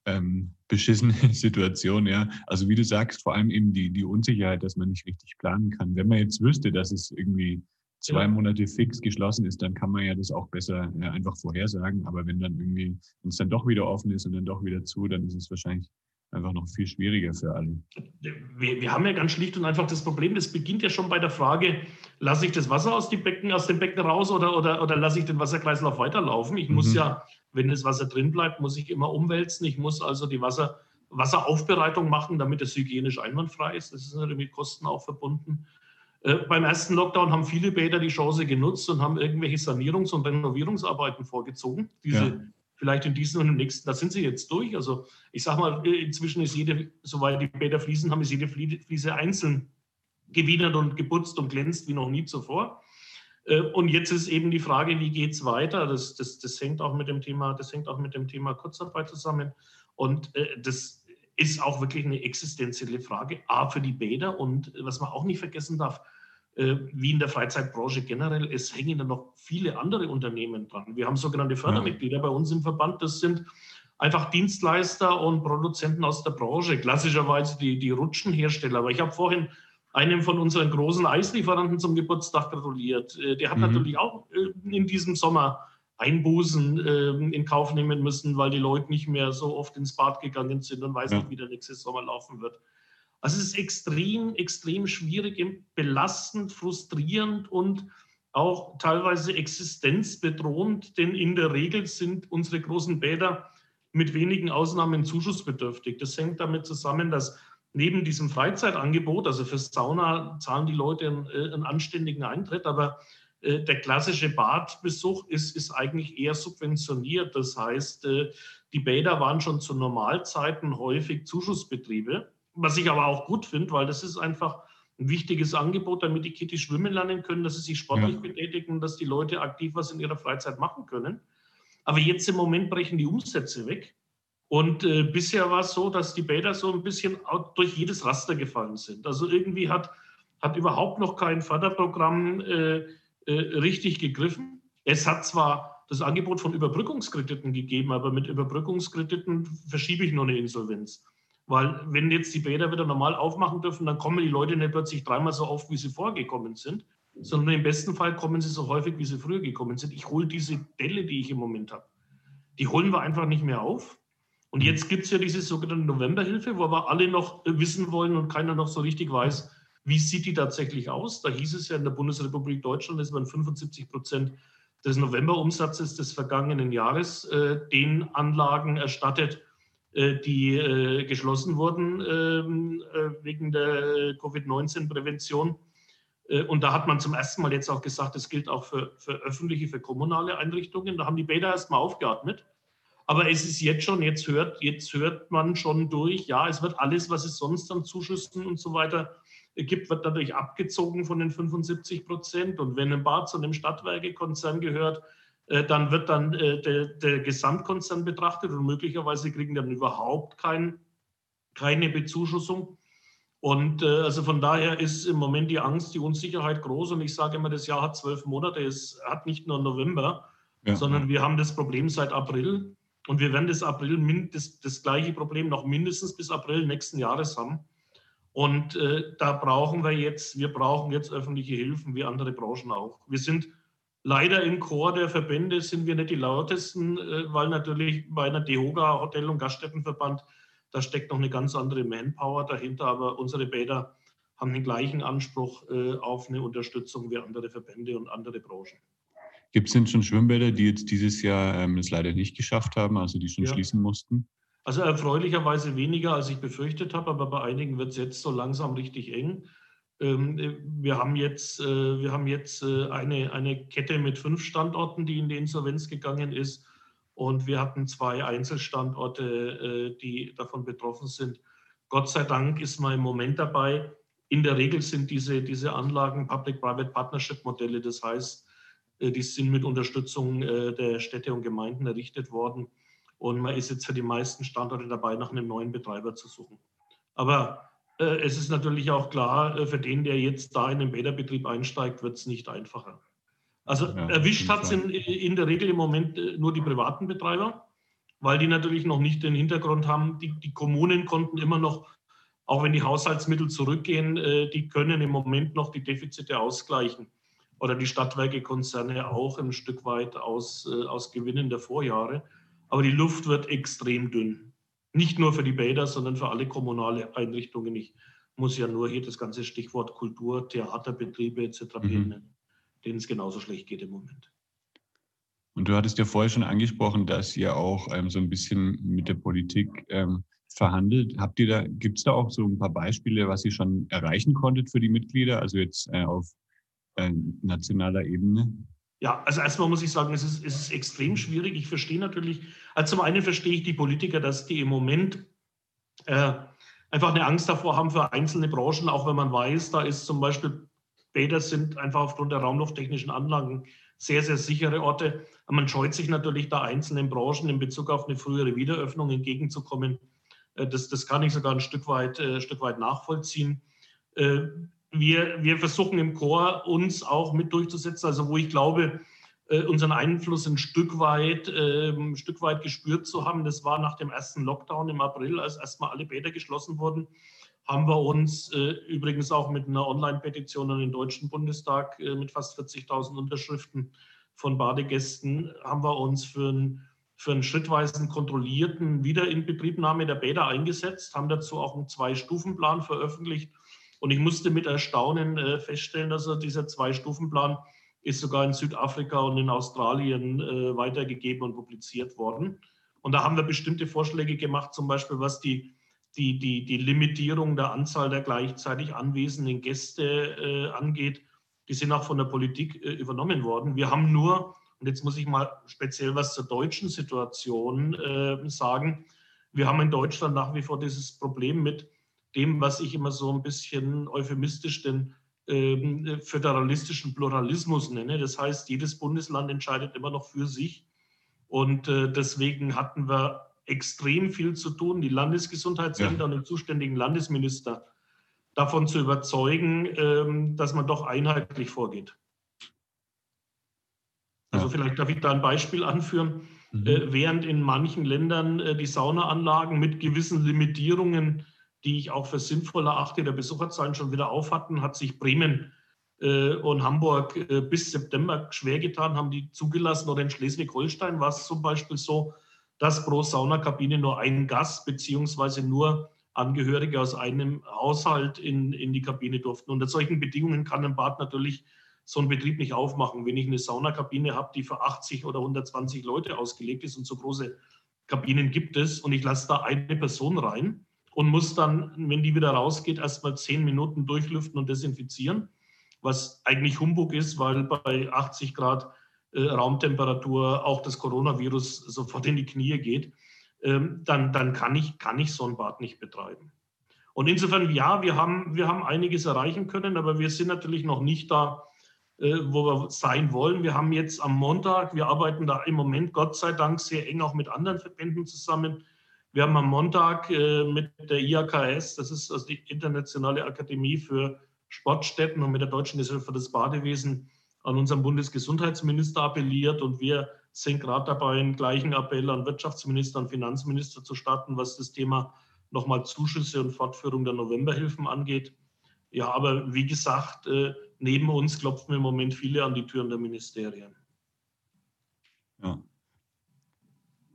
ähm, beschissene Situation, ja. Also wie du sagst, vor allem eben die, die Unsicherheit, dass man nicht richtig planen kann. Wenn man jetzt wüsste, dass es irgendwie zwei. Monate fix geschlossen ist, dann kann man ja das auch besser äh, einfach vorhersagen. Aber wenn dann irgendwie, wenn es dann doch wieder offen ist und dann doch wieder zu, dann ist es wahrscheinlich einfach noch viel schwieriger für alle. Wir, wir haben ja ganz schlicht und einfach das Problem, das beginnt ja schon bei der Frage, lasse ich das Wasser aus, die Becken, aus dem Becken raus oder, oder, oder lasse ich den Wasserkreislauf weiterlaufen? Ich mhm. muss ja, wenn das Wasser drin bleibt, muss ich immer umwälzen. Ich muss also die Wasser, Wasseraufbereitung machen, damit es hygienisch einwandfrei ist. Das ist natürlich mit Kosten auch verbunden. Äh, beim ersten Lockdown haben viele Bäder die Chance genutzt und haben irgendwelche Sanierungs- und Renovierungsarbeiten vorgezogen. Diese ja. vielleicht in diesem und im nächsten, da sind sie jetzt durch. Also ich sage mal, äh, inzwischen ist jede, soweit die Bäder fließen, haben ist jede Fliese einzeln gewidert und geputzt und glänzt wie noch nie zuvor. Äh, und jetzt ist eben die Frage, wie geht es weiter? Das, das, das, hängt auch mit dem Thema, das hängt auch mit dem Thema Kurzarbeit zusammen. Und das ist auch wirklich eine existenzielle Frage, A, für die Bäder und was man auch nicht vergessen darf, äh, wie in der Freizeitbranche generell, es hängen da noch viele andere Unternehmen dran. Wir haben sogenannte Fördermitglieder bei uns im Verband, das sind einfach Dienstleister und Produzenten aus der Branche, klassischerweise die, die Rutschenhersteller. Aber ich habe vorhin einem von unseren großen Eislieferanten zum Geburtstag gratuliert. Äh, der hat mhm. natürlich auch äh, in diesem Sommer Einbußen in Kauf nehmen müssen, weil die Leute nicht mehr so oft ins Bad gegangen sind und weiß ja. nicht, wie der nächste Sommer laufen wird. Also es ist extrem, extrem schwierig, belastend, frustrierend und auch teilweise existenzbedrohend, denn in der Regel sind unsere großen Bäder mit wenigen Ausnahmen zuschussbedürftig. Das hängt damit zusammen, dass neben diesem Freizeitangebot, also für Sauna zahlen die Leute einen, äh, einen anständigen Eintritt, aber äh, der klassische Badbesuch ist, ist eigentlich eher subventioniert. Das heißt, äh, die Bäder waren schon zu Normalzeiten häufig Zuschussbetriebe, was ich aber auch gut finde, weil das ist einfach ein wichtiges Angebot, damit die Kitty schwimmen lernen können, dass sie sich sportlich ja. betätigen, dass die Leute aktiv was in ihrer Freizeit machen können. Aber jetzt im Moment brechen die Umsätze weg. Und äh, bisher war es so, dass die Bäder so ein bisschen durch jedes Raster gefallen sind. Also irgendwie hat, hat überhaupt noch kein Förderprogramm äh, äh, richtig gegriffen. Es hat zwar das Angebot von Überbrückungskrediten gegeben, aber mit Überbrückungskrediten verschiebe ich nur eine Insolvenz. Weil wenn jetzt die Bäder wieder normal aufmachen dürfen, dann kommen die Leute nicht plötzlich dreimal so oft, wie sie vorgekommen sind, sondern im besten Fall kommen sie so häufig, wie sie früher gekommen sind. Ich hole diese Delle, die ich im Moment habe, die holen wir einfach nicht mehr auf. Und jetzt gibt es ja diese sogenannte Novemberhilfe, wo wir alle noch wissen wollen und keiner noch so richtig weiß, wie sieht die tatsächlich aus. Da hieß es ja in der Bundesrepublik Deutschland, dass man 75 Prozent des Novemberumsatzes des vergangenen Jahres äh, den Anlagen erstattet, äh, die äh, geschlossen wurden ähm, äh, wegen der Covid-19-Prävention. Und da hat man zum ersten Mal jetzt auch gesagt, das gilt auch für, für öffentliche, für kommunale Einrichtungen. Da haben die Bäder erstmal aufgeatmet. Aber es ist jetzt schon, jetzt hört, jetzt hört man schon durch, ja, es wird alles, was es sonst an Zuschüssen und so weiter gibt, wird dadurch abgezogen von den 75 Prozent. Und wenn ein Bad zu einem Stadtwerkekonzern gehört, äh, dann wird dann äh, der, der, Gesamtkonzern betrachtet und möglicherweise kriegen dann überhaupt kein, keine Bezuschussung. Und äh, also von daher ist im Moment die Angst, die Unsicherheit groß. Und ich sage immer, das Jahr hat zwölf Monate, es hat nicht nur November, ja. sondern wir haben das Problem seit April. Und wir werden das April das, das gleiche Problem noch mindestens bis April nächsten Jahres haben. Und äh, da brauchen wir jetzt, wir brauchen jetzt öffentliche Hilfen wie andere Branchen auch. Wir sind Leider im Chor der Verbände sind wir nicht die lautesten, äh, weil natürlich bei einer DEHOGA, Hotel- und Gaststättenverband, da steckt noch eine ganz andere Manpower dahinter, aber unsere Bäder haben den gleichen Anspruch äh, auf eine Unterstützung wie andere Verbände und andere Branchen. Gibt es denn schon Schwimmbäder, die jetzt dieses Jahr ähm, es leider nicht geschafft haben, also die schon ja. schließen mussten? Also erfreulicherweise weniger, als ich befürchtet habe, aber bei einigen wird es jetzt so langsam richtig eng. Ähm, äh, wir haben jetzt, äh, wir haben jetzt äh, eine, eine Kette mit fünf Standorten, die in die Insolvenz gegangen ist. Und wir hatten zwei Einzelstandorte, die davon betroffen sind. Gott sei Dank ist man im Moment dabei. In der Regel sind diese, diese Anlagen Public-Private Partnership-Modelle. Das heißt, die sind mit Unterstützung der Städte und Gemeinden errichtet worden. Und man ist jetzt für die meisten Standorte dabei, nach einem neuen Betreiber zu suchen. Aber äh, es ist natürlich auch klar, äh, für den, der jetzt da in den Bäderbetrieb einsteigt, wird es nicht einfacher. Also ja, erwischt hat es in, in, der Regel im Moment äh, nur die privaten Betreiber, weil die natürlich noch nicht den Hintergrund haben. Die, die Kommunen konnten immer noch, auch wenn die Haushaltsmittel zurückgehen, die können im Moment noch die Defizite ausgleichen. Oder die Stadtwerkekonzerne auch ein Stück weit aus, aus Gewinnen der Vorjahre. Aber die Luft wird extrem dünn. Nicht nur für die Bäder, sondern für alle kommunale Einrichtungen. Ich muss ja nur hier das ganze Stichwort Kultur, Theaterbetriebe etc. Mhm. nennen, denen es genauso schlecht geht im Moment. Und du hattest ja vorher schon angesprochen, dass ihr auch ähm, so ein bisschen mit der Politik ähm, verhandelt. Habt ihr da, gibt es da auch so ein paar Beispiele, was ihr schon erreichen konntet für die Mitglieder, also jetzt äh, auf äh, nationaler Ebene? Ja, also erstmal muss ich sagen, es ist, es ist extrem schwierig. Ich verstehe natürlich, also zum einen verstehe ich die Politiker, dass die im Moment äh, einfach eine Angst davor haben für einzelne Branchen, auch wenn man weiß, da ist zum Beispiel Bäder sind einfach aufgrund der raumlufttechnischen Anlagen sehr, sehr sichere Orte. Man scheut sich natürlich da einzelnen Branchen in Bezug auf eine frühere Wiederöffnung entgegenzukommen. Äh, das, das kann ich sogar ein Stück weit, äh, Stück weit nachvollziehen. Wir, wir versuchen im Chor uns auch mit durchzusetzen, also wo ich glaube, äh, unseren Einfluss ein Stück weit, äh, ein Stück weit gespürt zu haben. Das war nach dem ersten Lockdown im April, als erstmal alle Bäder geschlossen wurden, haben wir uns äh, übrigens auch mit einer Online-Petition an den Deutschen Bundestag äh, mit fast 40.000 Unterschriften von Badegästen, haben wir uns für einen, für einen schrittweisen kontrollierten Wiederinbetriebnahme der Bäder eingesetzt, haben dazu auch einen Zwei-Stufen-Plan veröffentlicht und ich musste mit Erstaunen äh, feststellen, dass er dieser Zwei-Stufen-Plan ist sogar in Südafrika und in Australien äh, weitergegeben und publiziert worden. Und da haben wir bestimmte Vorschläge gemacht, zum Beispiel was die, die, die, die Limitierung der Anzahl der gleichzeitig anwesenden Gäste äh, angeht. Die sind auch von der Politik äh, übernommen worden. Wir haben nur, und jetzt muss ich mal speziell was zur deutschen Situation äh, sagen, wir haben in Deutschland nach wie vor dieses Problem mit dem, was ich immer so ein bisschen euphemistisch den ähm, föderalistischen Pluralismus nenne. Das heißt, jedes Bundesland entscheidet immer noch für sich und äh, deswegen hatten wir extrem viel zu tun, die Landesgesundheitsämter ja. und den zuständigen Landesminister davon zu überzeugen, ähm, dass man doch einheitlich vorgeht. Also vielleicht darf ich da ein Beispiel anführen. Mhm. Äh, während in manchen Ländern äh, die Saunaanlagen mit gewissen Limitierungen, die ich auch für sinnvoll erachte, der Besucherzahlen schon wieder auf hatten, hat sich Bremen äh, und Hamburg äh, bis September schwer getan, haben die zugelassen. Oder in Schleswig-Holstein war es zum Beispiel so, dass pro Saunakabine nur ein Gast beziehungsweise nur Angehörige aus einem Haushalt in, in die Kabine durften. Unter solchen Bedingungen kann ein Bad natürlich so einen Betrieb nicht aufmachen. Wenn ich eine Saunakabine habe, die für 80 oder 120 Leute ausgelegt ist und so große Kabinen gibt es und ich lasse da eine Person rein und muss dann, wenn die wieder rausgeht, erst mal zehn Minuten durchlüften und desinfizieren, was eigentlich Humbug ist, weil bei 80 Grad äh, Raumtemperatur auch das Coronavirus sofort in die Knie geht, ähm, dann, dann kann, ich, kann ich so ein Bad nicht betreiben. Und insofern, ja, wir haben, wir haben einiges erreichen können, aber wir sind natürlich noch nicht da, äh, wo wir sein wollen. Wir haben jetzt am Montag, wir arbeiten da im Moment Gott sei Dank sehr eng auch mit anderen Verbänden zusammen. Wir haben am Montag äh, mit der IAKS, das ist also die Internationale Akademie für Sportstätten und mit der Deutschen Gesellschaft für das Badewesen an unseren Bundesgesundheitsminister appelliert und wir sind gerade dabei, einen gleichen Appell an Wirtschaftsminister und Finanzminister zu starten, was das Thema nochmal Zuschüsse und Fortführung der Novemberhilfen angeht. Ja, aber wie gesagt, äh, neben uns klopfen im Moment viele an die Türen der Ministerien. Ja.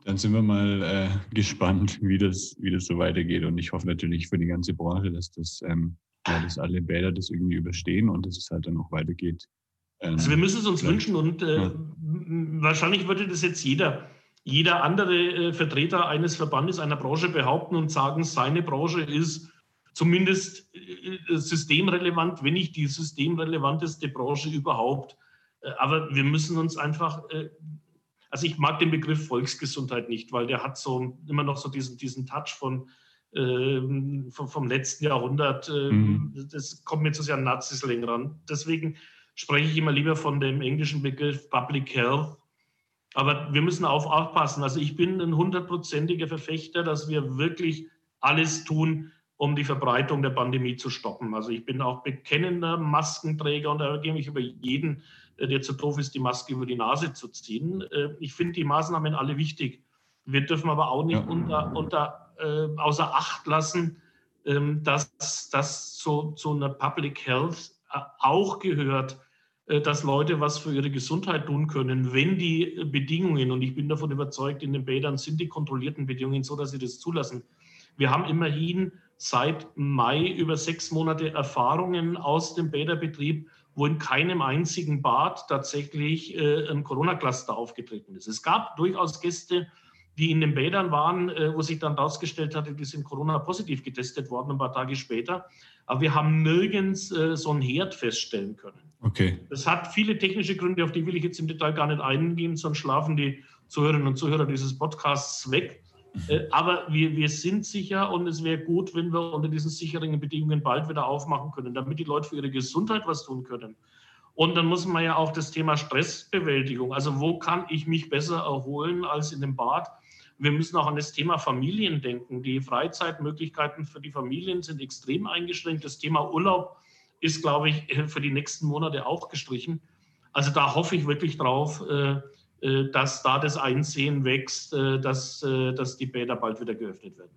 Dann sind wir mal äh, gespannt, wie das, wie das so weitergeht. Und ich hoffe natürlich für die ganze Branche, dass das ähm, ja, dass alle Bäder das irgendwie überstehen und dass es halt dann auch weitergeht. Ähm, also wir müssen es uns wünschen und äh, ja. wahrscheinlich würde das jetzt jeder, jeder andere äh, Vertreter eines Verbandes, einer Branche behaupten und sagen, seine Branche ist zumindest äh, systemrelevant, wenn nicht die systemrelevanteste Branche überhaupt. Äh, aber wir müssen uns einfach, äh, also ich mag den Begriff Volksgesundheit nicht, weil der hat so immer noch so diesen, diesen Touch von ähm, vom, vom, letzten Jahrhundert. Ähm, mhm. Das kommt mir zu sehr an Nazisling ran. Deswegen spreche ich immer lieber von dem englischen Begriff Public Health. Aber wir müssen auf, aufpassen. Also ich bin ein hundertprozentiger Verfechter, dass wir wirklich alles tun, um die Verbreitung der Pandemie zu stoppen. Also ich bin auch bekennender Maskenträger und da gehe ich über jeden, der zu doof ist, die Maske über die Nase zu ziehen. Äh, ich finde die Maßnahmen alle wichtig. Wir dürfen aber auch nicht ja. unter, unter äh, außer Acht lassen, ähm, dass das zu, zu einer Public Health äh, auch gehört, äh, dass Leute was für ihre Gesundheit tun können, wenn die Bedingungen, und ich bin davon überzeugt, in den Bädern sind die kontrollierten Bedingungen so, dass sie das zulassen. Wir haben immerhin seit Mai über sechs Monate Erfahrungen aus dem Bäderbetrieb, wo in keinem einzigen Bad tatsächlich äh, ein Corona-Cluster aufgetreten ist. Es gab durchaus Gäste, die in den Bädern waren, äh, wo sich dann herausgestellt hatte, die sind Corona-positiv getestet worden, ein paar Tage später. Aber wir haben nirgends äh, so einen Herd feststellen können. Okay. Das hat viele technische Gründe, auf die will ich jetzt im Detail gar nicht eingehen, sonst schlafen die Zuhörerinnen und Zuhörer dieses Podcasts weg. Äh, aber wir, wir sind sicher und es wäre gut, wenn wir unter diesen sicheren Bedingungen bald wieder aufmachen können, damit die Leute für ihre Gesundheit was tun können. Und dann muss man ja auch das Thema Stressbewältigung, also wo kann ich mich besser erholen als in dem Bad? Wir müssen auch an das Thema Familien denken. Die Freizeitmöglichkeiten für die Familien sind extrem eingeschränkt. Das Thema Urlaub ist, glaube ich, für die nächsten Monate auch gestrichen. Also da hoffe ich wirklich drauf, äh, dass da das Einsehen wächst, äh, dass, dass die Bäder bald wieder geöffnet werden.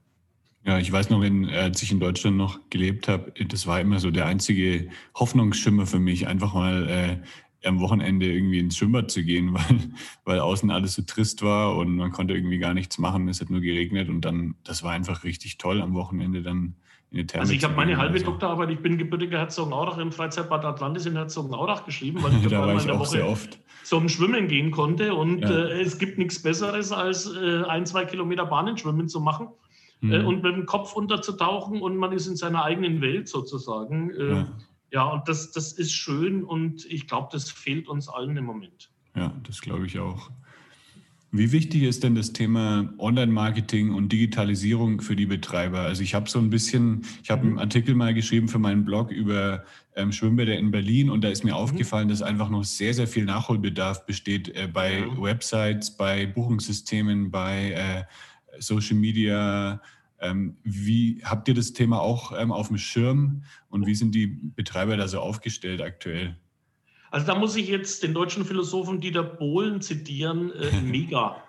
Ja, ich weiß noch, wenn, als ich in Deutschland noch gelebt habe, das war immer so der einzige Hoffnungsschimmer für mich, einfach mal am Wochenende irgendwie ins Schwimmbad zu gehen, weil, weil außen alles so trist war und man konnte irgendwie gar nichts machen. Es hat nur geregnet und dann, das war einfach richtig toll am Wochenende dann in die Thermik. Also ich habe meine halbe so. Doktorarbeit, ich bin gebürtiger Herzogenaurach im Freizeitbad Atlantis in Herzogenaurach geschrieben, weil ich da war ich auch sehr oft zum Schwimmen gehen konnte und ja. äh, es gibt nichts Besseres als äh, ein, zwei Kilometer Bahnenschwimmen zu machen. Äh, mhm. und mit dem Kopf unterzutauchen und man ist in seiner eigenen Welt sozusagen. Äh, ja. Ja, und das, das ist schön und ich glaube, das fehlt uns allen im Moment. Ja, das glaube ich auch. Wie wichtig ist denn das Thema Online-Marketing und Digitalisierung für die Betreiber? Also ich habe so ein bisschen, ich habe einen mhm. Artikel mal geschrieben für meinen Blog über ähm, Schwimmbäder in Berlin und da ist mir mhm. aufgefallen, dass einfach noch sehr, sehr viel Nachholbedarf besteht äh, bei ja. Websites, bei Buchungssystemen, bei äh, Social Media, ähm, wie habt ihr das Thema auch ähm, auf dem Schirm und wie sind die Betreiber da so aufgestellt aktuell? Also da muss ich jetzt den deutschen Philosophen Dieter Bohlen zitieren, äh, mega.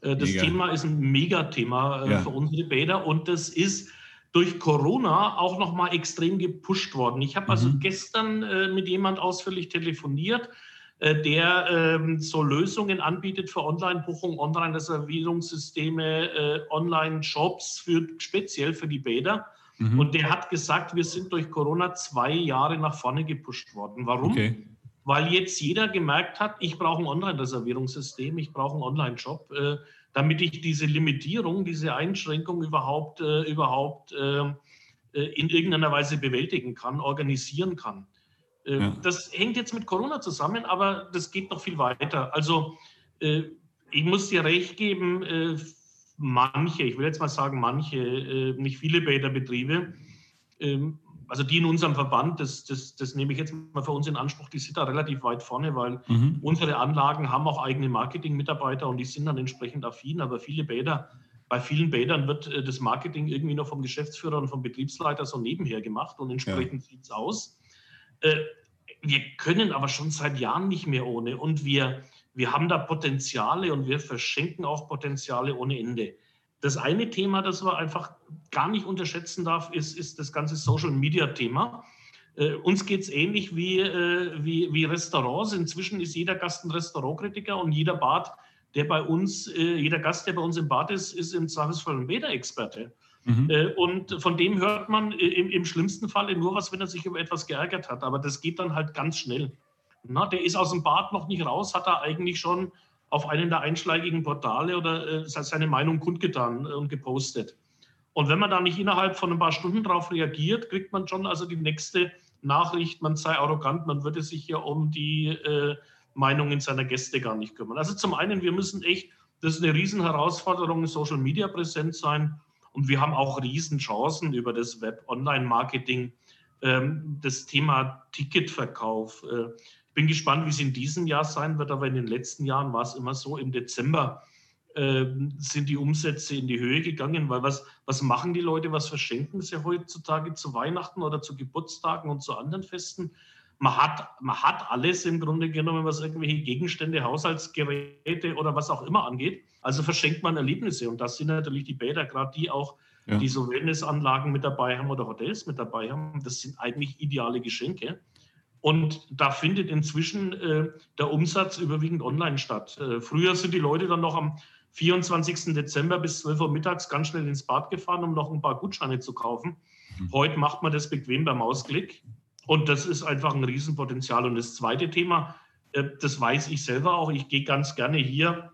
Äh, das mega. Thema ist ein Megathema äh, ja. für unsere Bäder und das ist durch Corona auch nochmal extrem gepusht worden. Ich habe also mhm. gestern äh, mit jemand ausführlich telefoniert, äh, der ähm, so Lösungen anbietet für Online-Buchung, Online-Reservierungssysteme, äh, Online-Shops, für, speziell für die Bäder. Mhm. Und der hat gesagt, wir sind durch Corona zwei Jahre nach vorne gepusht worden. Warum? Okay. Weil jetzt jeder gemerkt hat, ich brauche ein Online-Reservierungssystem, ich brauche einen Online-Shop, äh, damit ich diese Limitierung, diese Einschränkung überhaupt, äh, überhaupt ähm, äh, in irgendeiner Weise bewältigen kann, organisieren kann. Äh, ja. Das hängt jetzt mit Corona zusammen, aber das geht noch viel weiter. Also äh, ich muss dir recht geben, äh, manche, ich will jetzt mal sagen manche, nicht viele Bäderbetriebe, ähm, also die in unserem Verband, das, das, das nehme ich jetzt mal für uns in Anspruch, die sind da relativ weit vorne, weil mhm. unsere Anlagen haben auch eigene Marketing-Mitarbeiter und die sind dann entsprechend affin, aber viele Bäder, bei vielen Bädern wird das Marketing irgendwie noch vom Geschäftsführer und vom Betriebsleiter so nebenher gemacht und entsprechend ja. sieht es aus. Äh, wir können aber schon seit Jahren nicht mehr ohne und wir, wir haben da Potenziale und wir verschenken auch Potenziale ohne Ende. Das eine Thema, das man einfach gar nicht unterschätzen darf, ist, ist das ganze Social-Media-Thema. Äh, uns geht es ähnlich wie, äh, wie, wie Restaurants. Inzwischen ist jeder Gast ein Restaurantkritiker und jeder Bad, der bei uns, äh, jeder Gast, der bei uns im Bad ist, ist im Zweifelsfall ein Bäder-Experte. Mhm. Äh, und von dem hört man äh, im, im, schlimmsten Falle nur was, wenn er sich über etwas geärgert hat. Aber das geht dann halt ganz schnell. Na, der ist aus dem Bad noch nicht raus, hat er eigentlich schon auf einen der einschlägigen Portale oder äh, seine Meinung kundgetan und gepostet. Und wenn man da nicht innerhalb von ein paar Stunden darauf reagiert, kriegt man schon also die nächste Nachricht, man sei arrogant, man würde sich ja um die äh, Meinungen seiner Gäste gar nicht kümmern. Also zum einen, wir müssen echt, das ist eine Riesenherausforderung, Social Media präsent sein. Und wir haben auch Riesenchancen über das Web-Online-Marketing, ähm, das Thema Ticketverkauf. Ich bin gespannt, wie es in diesem Jahr sein wird, aber in den letzten Jahren war es immer so, im Dezember äh, sind die Umsätze in die Höhe gegangen, weil was, was machen die Leute, was verschenken sie heutzutage zu Weihnachten oder zu Geburtstagen und zu anderen Festen? Man hat, man hat alles im Grunde genommen, was irgendwelche Gegenstände, Haushaltsgeräte oder was auch immer angeht. Also verschenkt man Erlebnisse. Und das sind natürlich die Bäder, gerade die auch, ja. die so Wellnessanlagen mit dabei haben oder Hotels mit dabei haben. Das sind eigentlich ideale Geschenke. Und da findet inzwischen äh, der Umsatz überwiegend online statt. Äh, früher sind die Leute dann noch am 24. Dezember bis 12 Uhr mittags ganz schnell ins Bad gefahren, um noch ein paar Gutscheine zu kaufen. Mhm. Heute macht man das bequem beim Mausklick. Und das ist einfach ein Riesenpotenzial. Und das zweite Thema, äh, das weiß ich selber auch. Ich gehe ganz gerne hier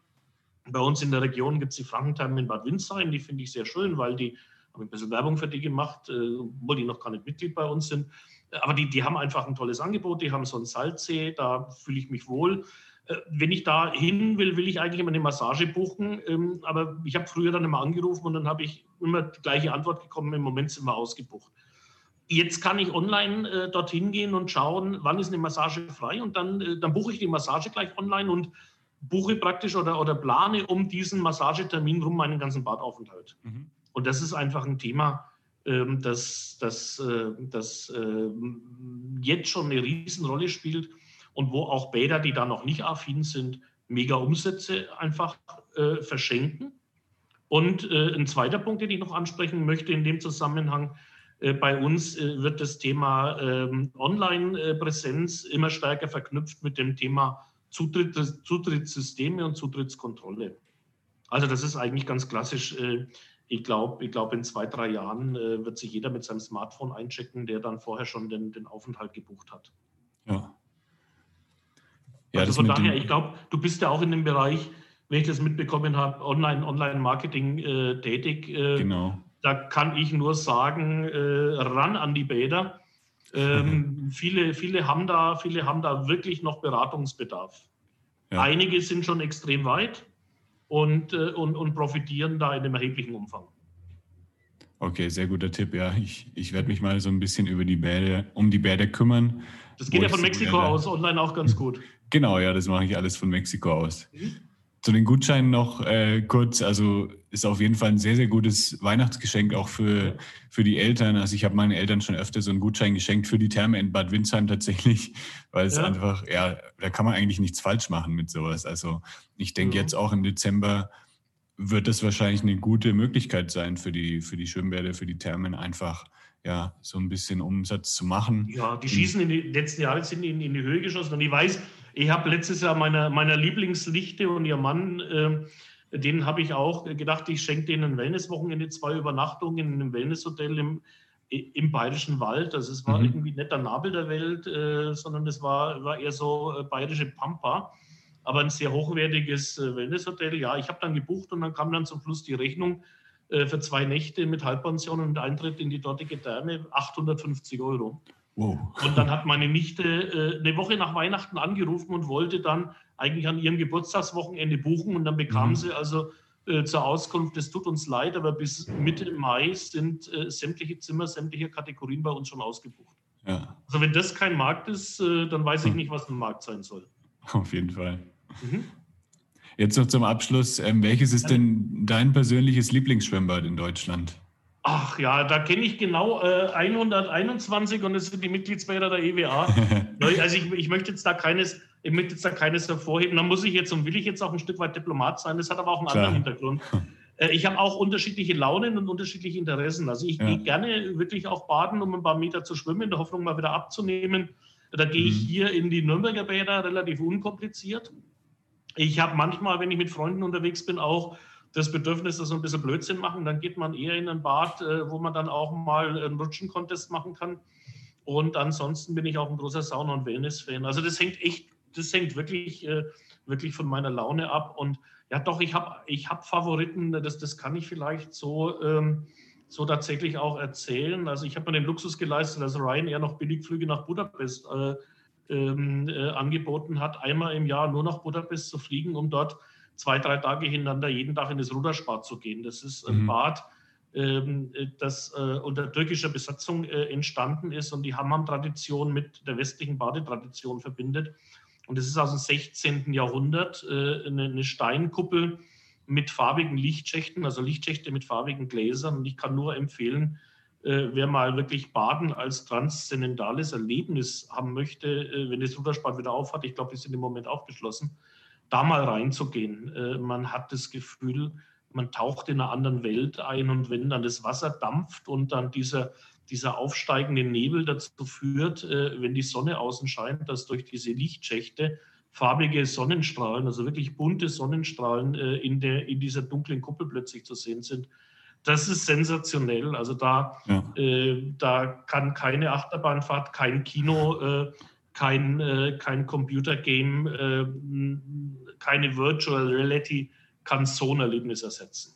bei uns in der Region gibt es die Frankentime in Bad Windsheim, die finde ich sehr schön, weil die, habe ein bisschen Werbung für die gemacht, äh, obwohl die noch gar nicht Mitglied bei uns sind. Aber die, die haben einfach ein tolles Angebot, die haben so einen Salzsee, da fühle ich mich wohl. Äh, wenn ich da hin will, will ich eigentlich immer eine Massage buchen. Ähm, aber ich habe früher dann immer angerufen und dann habe ich immer die gleiche Antwort bekommen, im Moment sind wir ausgebucht. Jetzt kann ich online äh, dorthin gehen und schauen, wann ist eine Massage frei und dann, äh, dann buche ich die Massage gleich online und buche praktisch oder, oder plane um diesen Massagetermin rum meinen ganzen Badaufenthalt. Mhm. Und das ist einfach ein Thema, das, das, äh, das äh, jetzt schon eine Riesenrolle spielt und wo auch Bäder, die da noch nicht affin sind, mega Umsätze einfach äh, verschenken. Und äh, ein zweiter Punkt, den ich noch ansprechen möchte in dem Zusammenhang, bei uns wird das Thema ähm, Online-Präsenz immer stärker verknüpft mit dem Thema Zutritt, Zutrittssysteme und Zutrittskontrolle. Also das ist eigentlich ganz klassisch. Äh, ich glaube, ich glaub, in zwei, drei Jahren wird sich jeder mit seinem Smartphone einchecken, der dann vorher schon den, den Aufenthalt gebucht hat. Ja. ja also von daher, ich glaube, du bist ja auch in dem Bereich, wenn ich das mitbekommen habe, Online-Marketing äh, tätig. Äh, genau da kann ich nur sagen, äh, ran an die Bäder. Ähm, viele, viele, haben da, viele haben da wirklich noch Beratungsbedarf. Ja. Einige sind schon extrem weit und, äh, und, und profitieren da in einem erheblichen Umfang. Okay, sehr guter Tipp. Ja, ich, ich werde mich mal so ein bisschen über die Bäder, um die Bäder kümmern. Das geht ja von Mexiko aus, online auch ganz gut. Genau, ja, das mache ich alles von Mexiko aus. Mhm. Zu den Gutscheinen noch äh, kurz, also ist auf jeden Fall ein sehr, sehr gutes Weihnachtsgeschenk auch für, für die Eltern. Also ich habe meinen Eltern schon öfter so einen Gutschein geschenkt für die Therme in Bad Windsheim tatsächlich, weil es ja. einfach, ja, da kann man eigentlich nichts falsch machen mit sowas. Also ich denke mhm. jetzt auch im Dezember wird das wahrscheinlich eine gute Möglichkeit sein für die, für die Schwimmbäder, für die Thermen einfach ja, so ein bisschen Umsatz zu machen. Ja, die schießen in die letzten Jahre sind in, in die Höhe geschossen und ich weiß, ich habe letztes Jahr meiner, meiner Lieblingslichte und ihr Mann, äh, denen habe ich auch gedacht, ich schenke denen ein Wellnesswochenende, zwei Übernachtungen in einem Wellnesshotel im, im Bayerischen Wald. Also es war mhm. irgendwie nicht der Nabel der Welt, äh, sondern es war, war eher so äh, bayerische Pampa. Aber ein sehr hochwertiges äh, Wellnesshotel. Ja, ich habe dann gebucht und dann kam dann zum Schluss die Rechnung äh, für zwei Nächte mit Halbpension und Eintritt in die dortige Therme 850 Euro. Wow. Und dann hat meine Nichte äh, eine Woche nach Weihnachten angerufen und wollte dann eigentlich an ihrem Geburtstagswochenende buchen. Und dann bekam mhm. sie also äh, zur Auskunft, es tut uns leid, aber bis Mitte Mai sind äh, sämtliche Zimmer, sämtliche Kategorien bei uns schon ausgebucht. Ja. Also wenn das kein Markt ist, äh, dann weiß ich hm. nicht, was ein Markt sein soll. Auf jeden Fall. Mhm. Jetzt noch zum Abschluss. Ähm, welches ist denn dein persönliches Lieblingsschwimmbad in Deutschland? Ach ja, da kenne ich genau äh, 121 und es sind die Mitgliedsbäder der EWA. also ich, ich, möchte jetzt da keines, ich möchte jetzt da keines hervorheben. Da muss ich jetzt und will ich jetzt auch ein Stück weit Diplomat sein. Das hat aber auch einen Klar. anderen Hintergrund. Äh, ich habe auch unterschiedliche Launen und unterschiedliche Interessen. Also ich ja. gehe gerne wirklich auch baden, um ein paar Meter zu schwimmen, in der Hoffnung mal wieder abzunehmen. Da gehe ich mhm. hier in die Nürnberger Bäder relativ unkompliziert. Ich habe manchmal, wenn ich mit Freunden unterwegs bin, auch das Bedürfnis, dass wir ein bisschen Blödsinn machen, dann geht man eher in ein Bad, äh, wo man dann auch mal einen Rutschen-Contest machen kann. Und ansonsten bin ich auch ein großer Sauna- und Wellness-Fan. Also das hängt echt, das hängt wirklich, äh, wirklich von meiner Laune ab. Und ja, doch, ich habe ich hab Favoriten, das, das kann ich vielleicht so, ähm, so tatsächlich auch erzählen. Also ich habe mir den Luxus geleistet, dass Ryanair noch Billigflüge nach Budapest äh, ähm, äh, angeboten hat, einmal im Jahr nur nach Budapest zu fliegen, um dort zwei, drei Tage hintereinander jeden Tag in das Rudersbad zu gehen. Das ist ein mhm. Bad, ähm, das äh, unter türkischer Besatzung äh, entstanden ist und die Hammam-Tradition mit der westlichen Badetradition verbindet. Und es ist aus dem 16. Jahrhundert äh, eine, Steinkuppel mit farbigen Lichtschächten, also Lichtschächte mit farbigen Gläsern. Und ich kann nur empfehlen, wer mal wirklich Baden als transzendentales Erlebnis haben möchte, wenn das Rudersbad wieder aufhat, ich glaube, die sind im Moment auch geschlossen, da mal reinzugehen. Äh, man hat das Gefühl, man taucht in einer anderen Welt ein und wenn dann das Wasser dampft und dann dieser, dieser aufsteigende Nebel dazu führt, äh, wenn die Sonne außen scheint, dass durch diese Lichtschächte farbige Sonnenstrahlen, also wirklich bunte Sonnenstrahlen äh, in, der, in dieser dunklen Kuppel plötzlich zu sehen sind. Das ist sensationell. Also da, ja. äh, da kann keine Achterbahnfahrt, kein Kino, kein, äh, kein Computergame, äh, keine Virtual Reality kann so ein Erlebnis ersetzen.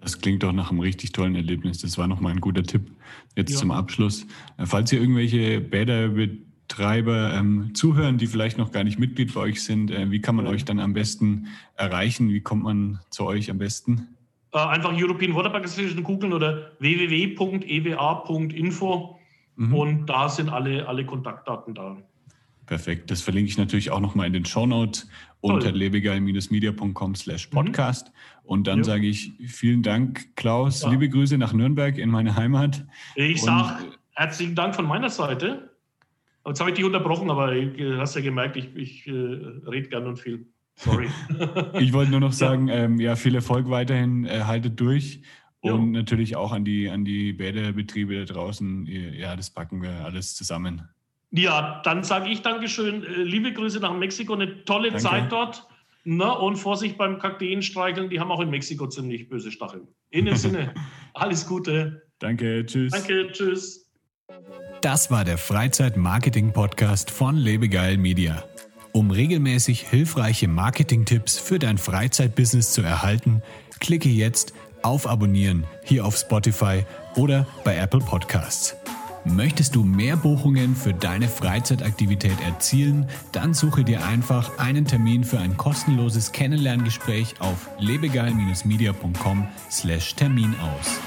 Das klingt doch nach einem richtig tollen Erlebnis. Das war nochmal ein guter Tipp jetzt ja. zum Abschluss. Äh, falls ihr irgendwelche Bäderbetreiber ähm, zuhören, die vielleicht noch gar nicht Mitglied bei euch sind, äh, wie kann man euch dann am besten erreichen? Wie kommt man zu euch am besten? Äh, einfach European Waterpark Association googeln oder www.ewa.info mhm. und da sind alle, alle Kontaktdaten da. Perfekt. Das verlinke ich natürlich auch nochmal in den Show Notes unter lebegeil-media.com slash podcast. Mhm. Und dann ja. sage ich vielen Dank, Klaus. Ja. Liebe Grüße nach Nürnberg in meine Heimat. Ich sage herzlichen Dank von meiner Seite. Jetzt habe ich dich unterbrochen, aber du hast ja gemerkt, ich, ich äh, rede gern und viel. Sorry. ich wollte nur noch sagen, ja. Ähm, ja, viel Erfolg weiterhin, äh, haltet durch Und ja. natürlich auch an die, an die Bäderbetriebe da draußen. Ja, das packen wir alles zusammen. Ja, dann sage ich Dankeschön. Äh, liebe Grüße nach Mexiko, eine tolle Danke. Zeit dort. Na, und Vorsicht beim Kakteenstreicheln, die haben auch in Mexiko ziemlich böse Stacheln. In dem Sinne, alles Gute. Danke, tschüss. Danke, tschüss. Das war der Freizeit-Marketing-Podcast von Lebegeil Media. Um regelmäßig hilfreiche Marketing-Tipps für dein Freizeitbusiness zu erhalten, klicke jetzt auf Abonnieren hier auf Spotify oder bei Apple Podcasts. Möchtest du mehr Buchungen für deine Freizeitaktivität erzielen? Dann suche dir einfach einen Termin für ein kostenloses Kennenlerngespräch auf lebegeil-media.com/termin aus.